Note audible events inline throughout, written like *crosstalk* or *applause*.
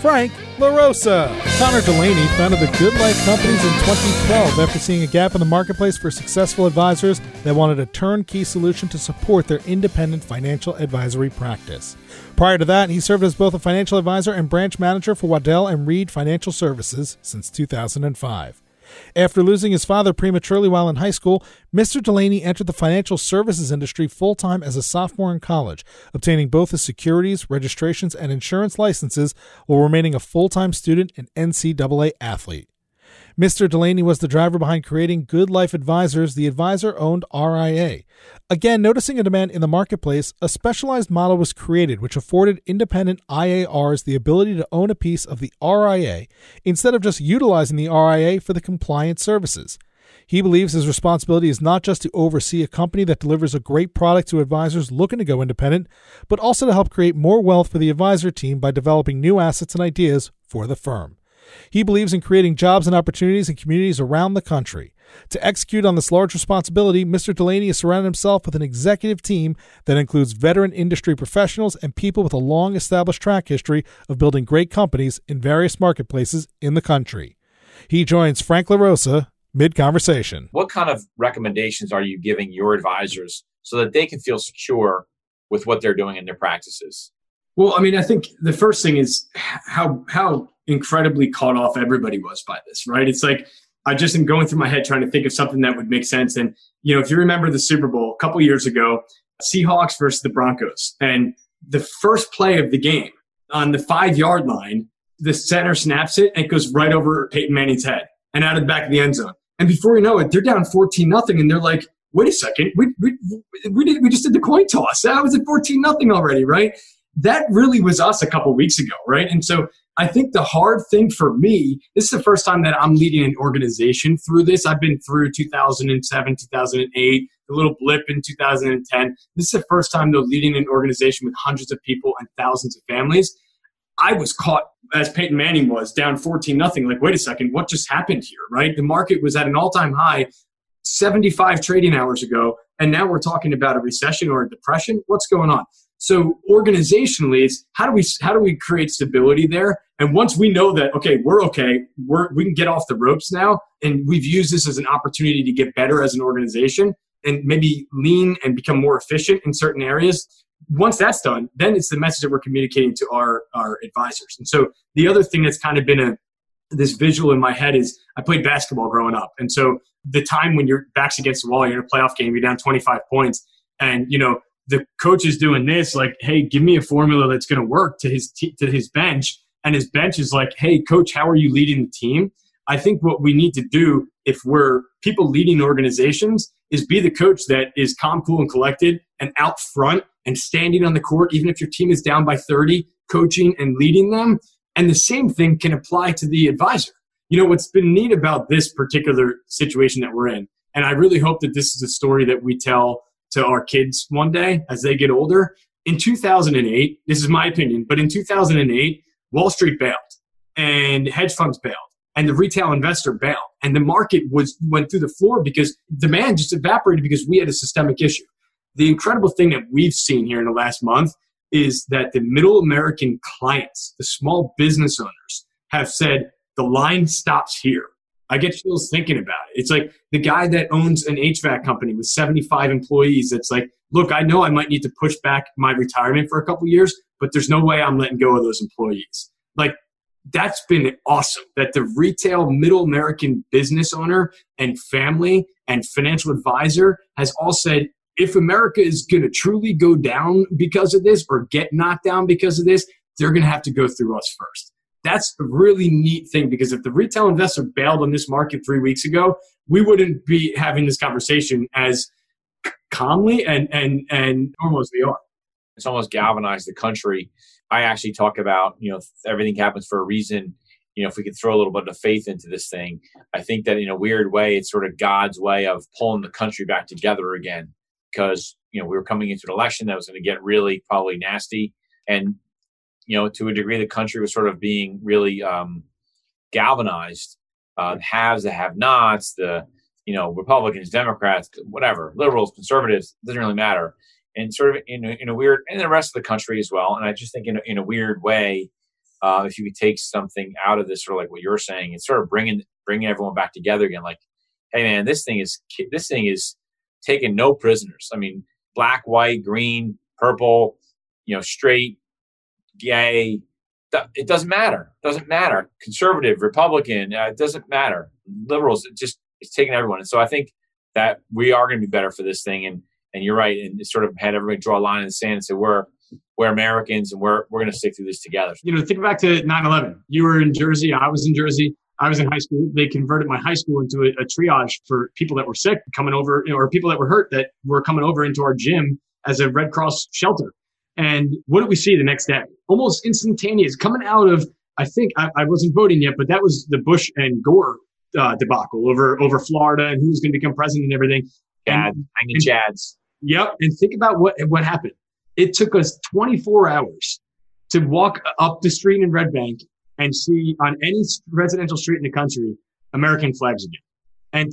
Frank LaRosa. Connor Delaney founded the Good Life Companies in 2012 after seeing a gap in the marketplace for successful advisors that wanted a turnkey solution to support their independent financial advisory practice. Prior to that, he served as both a financial advisor and branch manager for Waddell and Reed Financial Services since 2005. After losing his father prematurely while in high school, Mr. Delaney entered the financial services industry full time as a sophomore in college, obtaining both his securities, registrations, and insurance licenses while remaining a full time student and NCAA athlete. Mr. Delaney was the driver behind creating Good Life Advisors, the advisor owned RIA. Again, noticing a demand in the marketplace, a specialized model was created which afforded independent IARs the ability to own a piece of the RIA instead of just utilizing the RIA for the compliance services. He believes his responsibility is not just to oversee a company that delivers a great product to advisors looking to go independent, but also to help create more wealth for the advisor team by developing new assets and ideas for the firm. He believes in creating jobs and opportunities in communities around the country. To execute on this large responsibility, Mr. Delaney has surrounded himself with an executive team that includes veteran industry professionals and people with a long established track history of building great companies in various marketplaces in the country. He joins Frank LaRosa mid conversation. What kind of recommendations are you giving your advisors so that they can feel secure with what they're doing in their practices? Well, I mean, I think the first thing is how how incredibly caught off everybody was by this, right? It's like I just am going through my head trying to think of something that would make sense. And you know, if you remember the Super Bowl a couple years ago, Seahawks versus the Broncos, and the first play of the game on the five yard line, the center snaps it and it goes right over Peyton Manning's head and out of the back of the end zone. And before you know it, they're down 14 nothing, and they're like, wait a second, we, we, we, did, we just did the coin toss. That was at 14 nothing already, right? That really was us a couple weeks ago, right? And so I think the hard thing for me, this is the first time that I'm leading an organization through this. I've been through 2007, 2008, a little blip in 2010. This is the first time, though, leading an organization with hundreds of people and thousands of families. I was caught as Peyton Manning was down 14 nothing. Like, wait a second, what just happened here, right? The market was at an all time high 75 trading hours ago, and now we're talking about a recession or a depression. What's going on? So organizationally, it's how do we how do we create stability there? And once we know that okay, we're okay, we're we can get off the ropes now, and we've used this as an opportunity to get better as an organization and maybe lean and become more efficient in certain areas. Once that's done, then it's the message that we're communicating to our our advisors. And so the other thing that's kind of been a this visual in my head is I played basketball growing up, and so the time when your back's against the wall, you're in a playoff game, you're down 25 points, and you know the coach is doing this like hey give me a formula that's going to work to his t- to his bench. And his bench is like hey coach how are you leading the team? I think what we need to do if we're people leading organizations is be the coach that is calm cool and collected and out front and standing on the court even if your team is down by 30 coaching and leading them. And the same thing can apply to the advisor. You know what's been neat about this particular situation that we're in and i really hope that this is a story that we tell to our kids one day as they get older. In 2008, this is my opinion, but in 2008, Wall Street bailed and hedge funds bailed and the retail investor bailed and the market was went through the floor because demand just evaporated because we had a systemic issue. The incredible thing that we've seen here in the last month is that the middle American clients, the small business owners, have said the line stops here. I get chills thinking about it. It's like the guy that owns an HVAC company with 75 employees. It's like, look, I know I might need to push back my retirement for a couple years, but there's no way I'm letting go of those employees. Like that's been awesome that the retail middle American business owner and family and financial advisor has all said, if America is going to truly go down because of this or get knocked down because of this, they're going to have to go through us first that's a really neat thing because if the retail investor bailed on this market three weeks ago, we wouldn't be having this conversation as calmly and and and as we are. It's almost galvanized the country. I actually talk about you know everything happens for a reason. you know, if we could throw a little bit of faith into this thing, I think that in a weird way, it's sort of God's way of pulling the country back together again. Because, you know, we were coming into an election that was going to get really probably nasty. And, you know, to a degree, the country was sort of being really um, galvanized. Uh, haves, the have nots, the, you know, Republicans, Democrats, whatever, liberals, conservatives, doesn't really matter. And sort of in a, in a weird, and the rest of the country as well. And I just think in a, in a weird way, uh, if you could take something out of this, sort of like what you're saying, and sort of bringing bringing everyone back together again. Like, hey man, this thing is this thing is taking no prisoners. I mean, black, white, green, purple, you know, straight, gay. It doesn't matter. It doesn't matter. Conservative, Republican. Uh, it doesn't matter. Liberals. It just it's taking everyone. And so I think that we are going to be better for this thing. And and you're right. And sort of had everybody draw a line in the sand and say we're we're Americans and we're we're going to stick through this together. You know, think back to 9/11. You were in Jersey. I was in Jersey. I was in high school. They converted my high school into a, a triage for people that were sick coming over, you know, or people that were hurt that were coming over into our gym as a Red Cross shelter. And what did we see the next day? Almost instantaneous, coming out of. I think I, I wasn't voting yet, but that was the Bush and Gore uh, debacle over over Florida and who was going to become president and everything. Chad, hanging Chads. Yep. And think about what what happened. It took us 24 hours to walk up the street in Red Bank and see on any residential street in the country American flags again. And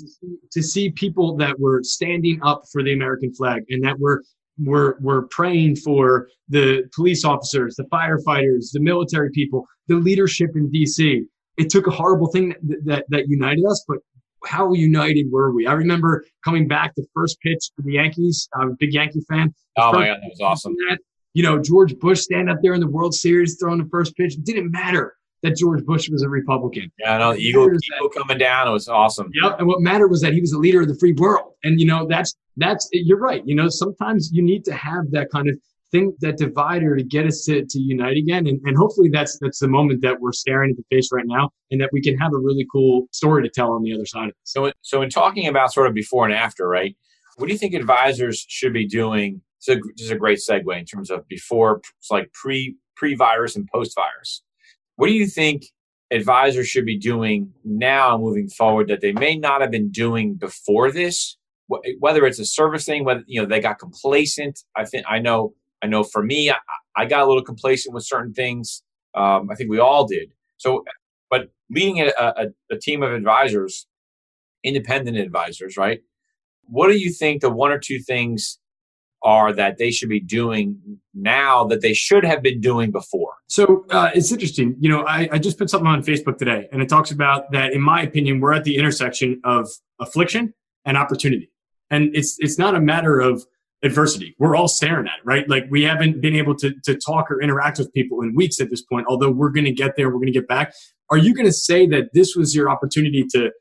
to see people that were standing up for the American flag and that were were were praying for the police officers, the firefighters, the military people, the leadership in DC. It took a horrible thing that, that, that united us, but how united were we? I remember coming back the first pitch for the Yankees. I'm a big Yankee fan. oh my god, that was awesome. That, you know, George Bush stand up there in the World Series throwing the first pitch. It didn't matter that George Bush was a Republican. Yeah, I know. Eagle, Eagle coming down. It was awesome. Yep. And what mattered was that he was a leader of the free world. And you know, that's that's you're right. You know, sometimes you need to have that kind of thing, that divider to get us to, to unite again. And, and hopefully that's that's the moment that we're staring at the face right now and that we can have a really cool story to tell on the other side of this. So so in talking about sort of before and after, right? What do you think advisors should be doing so this is a great segue in terms of before, it's like pre pre virus and post virus. What do you think advisors should be doing now moving forward that they may not have been doing before this? Whether it's a service thing, whether you know they got complacent. I think I know. I know for me, I, I got a little complacent with certain things. Um, I think we all did. So, but leading a, a, a team of advisors, independent advisors, right? What do you think the one or two things are that they should be doing now that they should have been doing before? So uh, it's interesting. You know, I, I, just put something on Facebook today, and it talks about that. In my opinion, we're at the intersection of affliction and opportunity, and it's it's not a matter of adversity. We're all staring at it, right? Like we haven't been able to to talk or interact with people in weeks at this point. Although we're going to get there, we're going to get back. Are you going to say that this was your opportunity to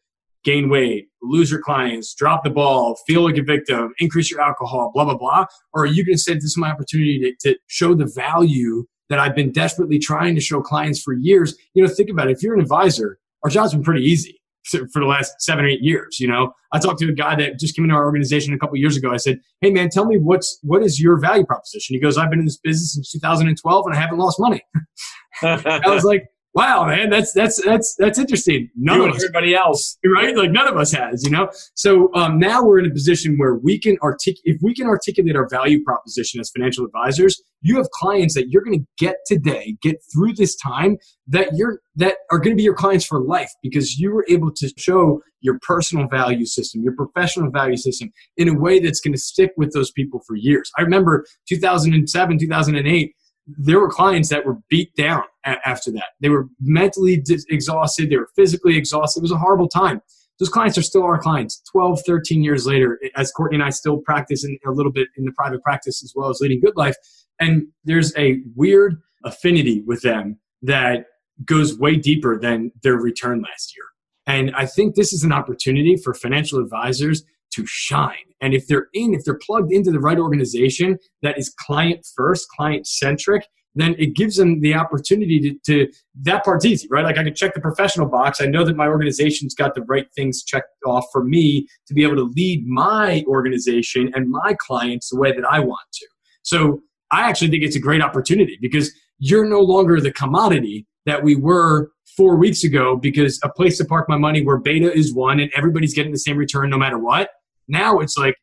gain weight, lose your clients, drop the ball, feel like a victim, increase your alcohol, blah, blah, blah? Or are you going to say this is my opportunity to, to show the value that I've been desperately trying to show clients for years? You know, think about it. If you're an advisor, our job's been pretty easy for the last seven or eight years. You know, I talked to a guy that just came into our organization a couple years ago. I said, "Hey, man, tell me what's what is your value proposition?" He goes, "I've been in this business since 2012 and I haven't lost money." *laughs* I was like, wow, man, that's that's that's that's interesting. None you of us, everybody else, *laughs* right? Like none of us has, you know. So um, now we're in a position where we can articulate if we can articulate our value proposition as financial advisors. You have clients that you're going to get today, get through this time that you're that are going to be your clients for life because you were able to show your personal value system, your professional value system in a way that's going to stick with those people for years. I remember 2007, 2008 there were clients that were beat down after that. They were mentally exhausted. They were physically exhausted. It was a horrible time. Those clients are still our clients 12, 13 years later, as Courtney and I still practice in, a little bit in the private practice as well as leading good life. And there's a weird affinity with them that goes way deeper than their return last year. And I think this is an opportunity for financial advisors to shine. And if they're in, if they're plugged into the right organization that is client first, client centric, then it gives them the opportunity to, to, that part's easy, right? Like I can check the professional box. I know that my organization's got the right things checked off for me to be able to lead my organization and my clients the way that I want to. So I actually think it's a great opportunity because you're no longer the commodity that we were four weeks ago because a place to park my money where beta is one and everybody's getting the same return no matter what. Now it's like,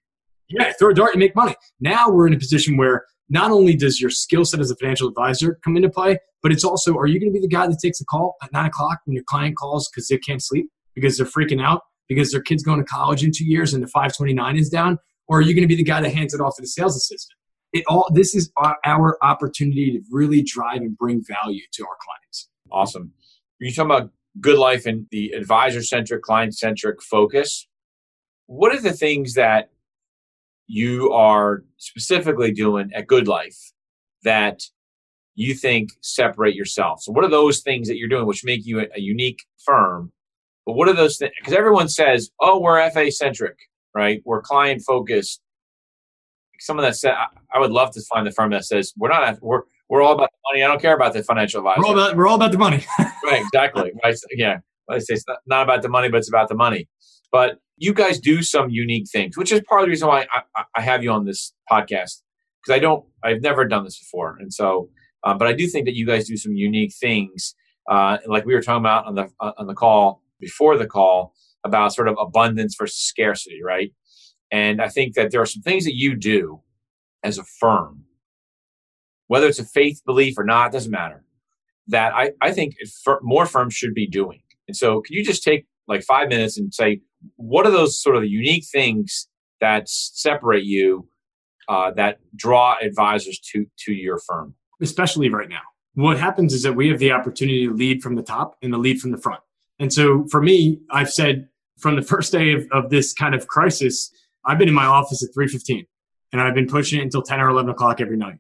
yeah, throw a dart and make money. Now we're in a position where not only does your skill set as a financial advisor come into play, but it's also are you going to be the guy that takes the call at nine o'clock when your client calls because they can't sleep because they're freaking out because their kid's going to college in two years and the 529 is down, or are you going to be the guy that hands it off to the sales assistant? It all this is our opportunity to really drive and bring value to our clients. Awesome. Are You talking about good life and the advisor centric, client centric focus. What are the things that you are specifically doing at Good Life that you think separate yourself? So, what are those things that you're doing which make you a, unique firm? But what are those things? Because everyone says, oh, we're FA centric, right? We're client focused. Someone that said, I would love to find the firm that says, we're not, we're, we're all about the money. I don't care about the financial advisor. We're all about, we're all about the money. right, exactly. *laughs* Right. Yeah. I say it's not, not about the money, but it's about the money. But you guys do some unique things, which is part of the reason why I, I have you on this podcast because I don't, I've never done this before, and so, um, but I do think that you guys do some unique things, uh, like we were talking about on the uh, on the call before the call about sort of abundance versus scarcity, right? And I think that there are some things that you do as a firm, whether it's a faith belief or not, doesn't matter. That I, I think more firms should be doing. And so, can you just take like five minutes and say what are those sort of unique things that separate you uh, that draw advisors to to your firm? Especially right now. What happens is that we have the opportunity to lead from the top and to lead from the front. And so for me i've said from the first day of, of this kind of crisis i've been in my office at 3.15 and i've been pushing it until 10 or 11 o'clock every night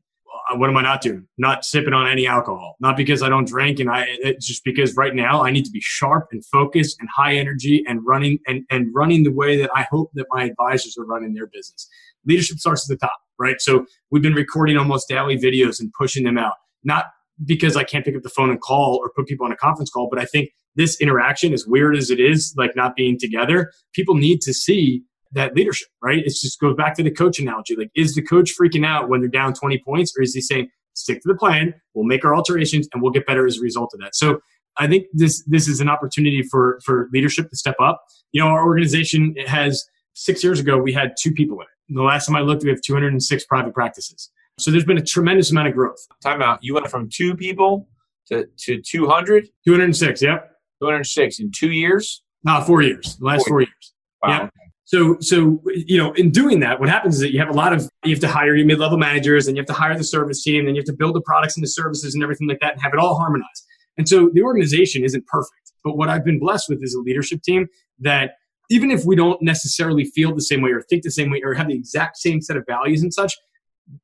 Uh, what am I not doing? Not sipping on any alcohol. Not because I don't drink, and I it's just because right now I need to be sharp and focused and high energy and running and and running the way that I hope that my advisors are running their business. Leadership starts at the top, right? So we've been recording almost daily videos and pushing them out. Not because I can't pick up the phone and call or put people on a conference call, but I think this interaction, as weird as it is, like not being together, people need to see that leadership, right? It just goes back to the coach analogy. Like, is the coach freaking out when they're down 20 points, or is he saying, stick to the plan, we'll make our alterations, and we'll get better as a result of that? So I think this this is an opportunity for for leadership to step up. You know, our organization has six years ago we had two people in it. The last time I looked, we have 206 private practices. So there's been a tremendous amount of growth. Time out. You went from two people to, to 200? 206, yep. 206 in two years? No, four years. The last four, four years. Wow. Yep. So, so you know, in doing that, what happens is that you have a lot of you have to hire your mid-level managers, and you have to hire the service team, and you have to build the products and the services and everything like that, and have it all harmonized. And so, the organization isn't perfect. But what I've been blessed with is a leadership team that even if we don't necessarily feel the same way or think the same way or have the exact same set of values and such,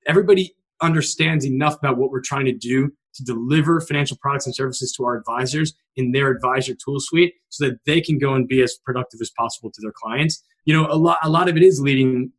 everybody understands enough about what we're trying to do to deliver financial products and services to our advisors in their advisor tool suite so that they can go and be as productive as possible to their clients. You know, a lot, a lot of it is leading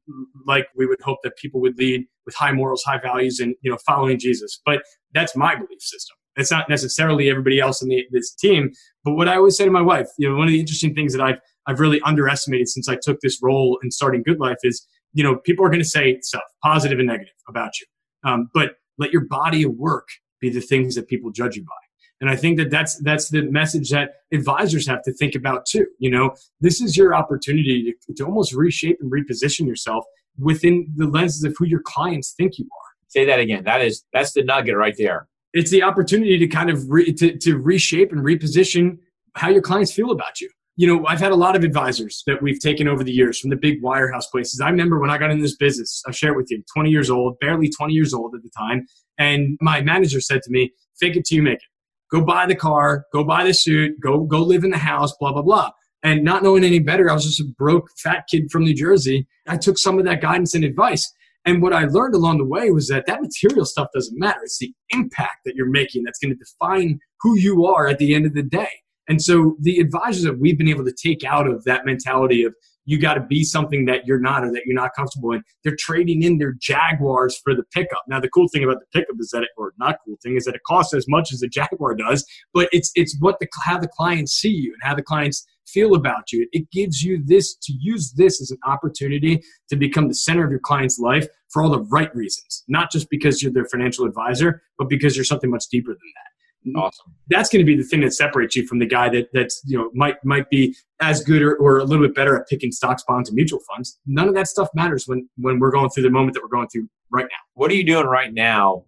like we would hope that people would lead with high morals, high values, and, you know, following Jesus. But that's my belief system. It's not necessarily everybody else in the, this team. But what I always say to my wife, you know, one of the interesting things that I've, I've really underestimated since I took this role in starting Good Life is, you know, people are going to say stuff, positive and negative about you. Um, but let your body of work be the things that people judge you by. And I think that that's that's the message that advisors have to think about too. You know, this is your opportunity to, to almost reshape and reposition yourself within the lenses of who your clients think you are. Say that again. That is that's the nugget right there. It's the opportunity to kind of re, to, to reshape and reposition how your clients feel about you. You know, I've had a lot of advisors that we've taken over the years from the big wirehouse places. I remember when I got in this business, I share it with you, 20 years old, barely 20 years old at the time. And my manager said to me, fake it till you make it. Go buy the car, go buy the suit, go go live in the house, blah, blah, blah. And not knowing any better, I was just a broke fat kid from New Jersey. I took some of that guidance and advice. And what I learned along the way was that that material stuff doesn't matter. It's the impact that you're making that's going to define who you are at the end of the day. And so the advisors that we've been able to take out of that mentality of you got to be something that you're not or that you're not comfortable in. They're trading in their Jaguars for the pickup. Now, the cool thing about the pickup is that, it, or not cool thing, is that it costs as much as the *laughs* Jaguar does, but it's it's what the how the clients see you and how the clients feel about you. It gives you this to use this as an opportunity to become the center of your client's life for all the right reasons, not just because you're their financial advisor, but because you're something much deeper than that. Awesome. That's going to be the thing that separates you from the guy that that's you know might might be as good or, or a little bit better at picking stocks, bonds, and mutual funds. None of that stuff matters when when we're going through the moment that we're going through right now. What are you doing right now?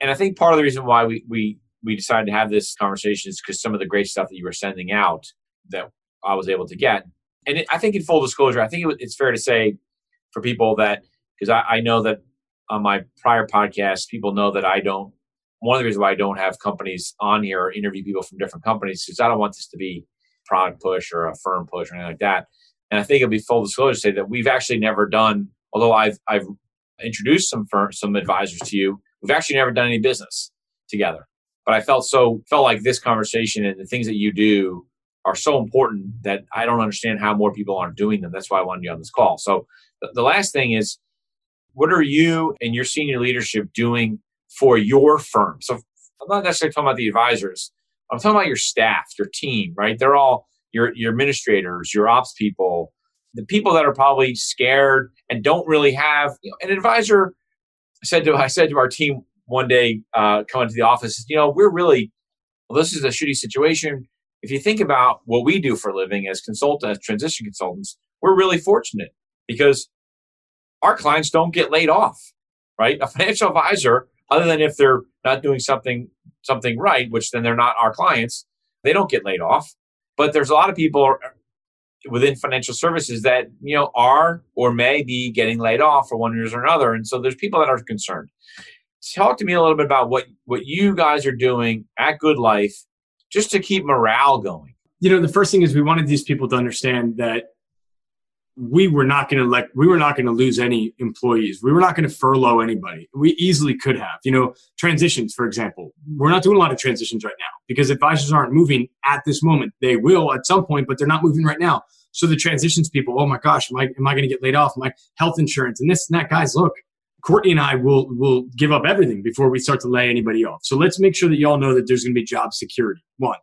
And I think part of the reason why we we we decided to have this conversation is because some of the great stuff that you were sending out that I was able to get. And it, I think in full disclosure, I think it, it's fair to say for people that because I, I know that on my prior podcast, people know that I don't one of the reasons why I don't have companies on here or interview people from different companies is I don't want this to be product push or a firm push or anything like that. And I think it'll be full disclosure to say that we've actually never done, although I've I've introduced some firm, some advisors to you, we've actually never done any business together. But I felt so felt like this conversation and the things that you do are so important that I don't understand how more people aren't doing them. That's why I wanted you on this call. So the, the last thing is, what are you and your senior leadership doing for your firm. So I'm not necessarily talking about the advisors. I'm talking about your staff, your team, right? They're all your your administrators, your ops people, the people that are probably scared and don't really have you know, an advisor. Said to *laughs* I said to our team one day uh, coming to the office, you know, we're really well. This is a shitty situation. If you think about what we do for a living as consultants, as transition consultants, we're really fortunate because our clients don't get laid off, right? A *laughs* financial advisor other than if they're not doing something something right, which then they're not our clients, they don't get laid off. But there's a lot of people within financial services that you know are or may be getting laid off for one reason or another, and so there's people that are concerned. Talk to me a little bit about what what you guys are doing at Good Life just to keep morale going. You know, the first thing is we wanted these people to understand that we were not going to let we were not going to lose any employees. We were not going to furlough anybody. We easily could have you know transitions for example. We're not doing a lot of transitions right now because advisors aren't moving at this moment. They will at some point but they're not moving right now. So the transitions people oh my gosh am i am i going to get laid off? My health insurance and this and that. Guys look courtney and i will will give up everything before we start to lay anybody off. So let's make sure that y'all know that there's going to be job security. One.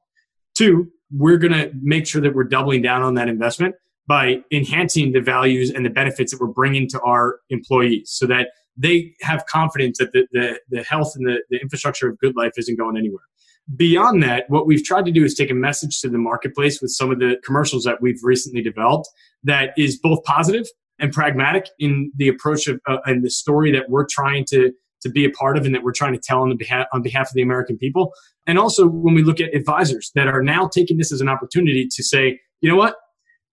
Two we're going to make sure that we're doubling down on that investment by enhancing the values and the benefits that we're bringing to our employees so that they have confidence that the, the, the health and the, the infrastructure of good life isn't going anywhere. Beyond that, what we've tried to do is take a message to the marketplace with some of the commercials that we've recently developed that is both positive and pragmatic in the approach of uh, and the story that we're trying to to be a part of and that we're trying to tell on behalf on behalf of the American people. And also when we look at advisors that are now taking this as an opportunity to say, you know what,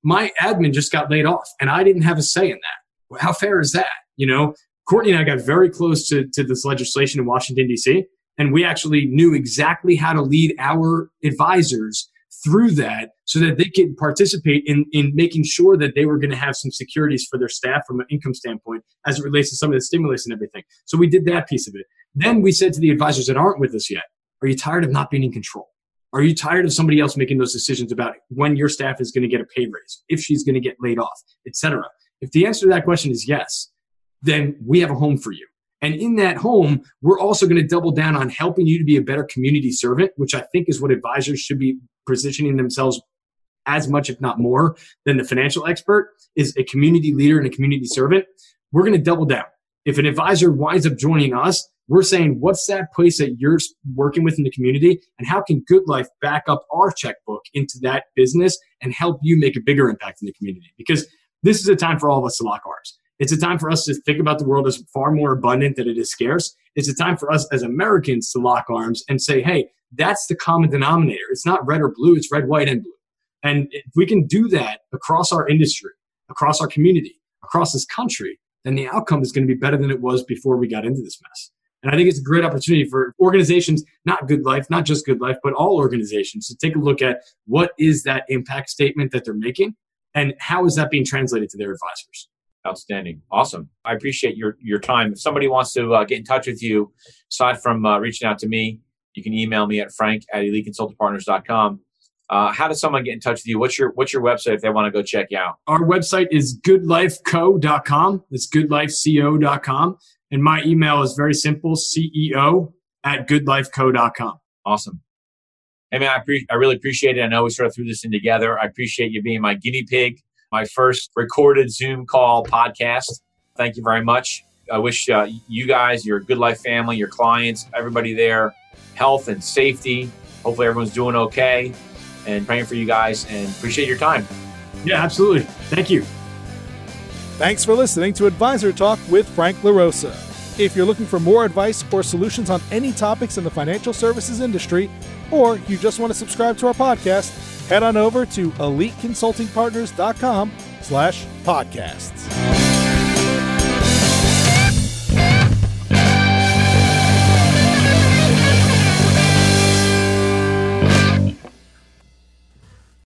my admin just got laid off and I didn't have a say in that. How fair is that? You know, Courtney and I got very close to, to this legislation in Washington, D.C., and we actually knew exactly how to lead our advisors through that so that they could participate in, in making sure that they were going to have some securities for their staff from an income standpoint as it relates to some of the stimulus and everything. So we did that piece of it. Then we said to the advisors that aren't with us yet, are you tired of not being in control? Are you tired of somebody else making those decisions about when your staff is going to get a pay raise, if she's going to get laid off, etc.? If the answer to that question is yes, then we have a home for you. And in that home, we're also going to double down on helping you to be a better community servant, which I think is what advisors should be positioning themselves as much, if not more, than the financial expert is a community leader and a community servant. We're going to double down. If an advisor winds up joining us, we're saying, what's that place that you're working with in the community? And how can Good Life back up our checkbook into that business and help you make a bigger impact in the community? Because this is a time for all of us to lock arms. It's a time for us to think about the world as far more abundant than it is scarce. It's a time for us as Americans to lock arms and say, hey, that's the common denominator. It's not red or blue, it's red, white, and blue. And if we can do that across our industry, across our community, across this country, then the outcome is going to be better than it was before we got into this mess. And I think it's a great opportunity for organizations, not Good Life, not just Good Life, but all organizations to take a look at what is that impact statement that they're making and how is that being translated to their advisors. Outstanding. Awesome. I appreciate your, your time. If somebody wants to uh, get in touch with you, aside from uh, reaching out to me, you can email me at frank at eliteconsultantpartners.com. Uh, how does someone get in touch with you? What's your what's your website if they want to go check you out? Our website is goodlifeco.com. It's goodlifeco.com. And my email is very simple CEO at goodlifeco.com. Awesome. Hey, man, I, pre- I really appreciate it. I know we sort of threw this in together. I appreciate you being my guinea pig, my first recorded Zoom call podcast. Thank you very much. I wish uh, you guys, your Good Life family, your clients, everybody there health and safety. Hopefully, everyone's doing okay and praying for you guys and appreciate your time. Yeah, absolutely. Thank you. Thanks for listening to Advisor Talk with Frank LaRosa. If you're looking for more advice or solutions on any topics in the financial services industry, or you just want to subscribe to our podcast, head on over to eliteconsultingpartners.com slash podcasts.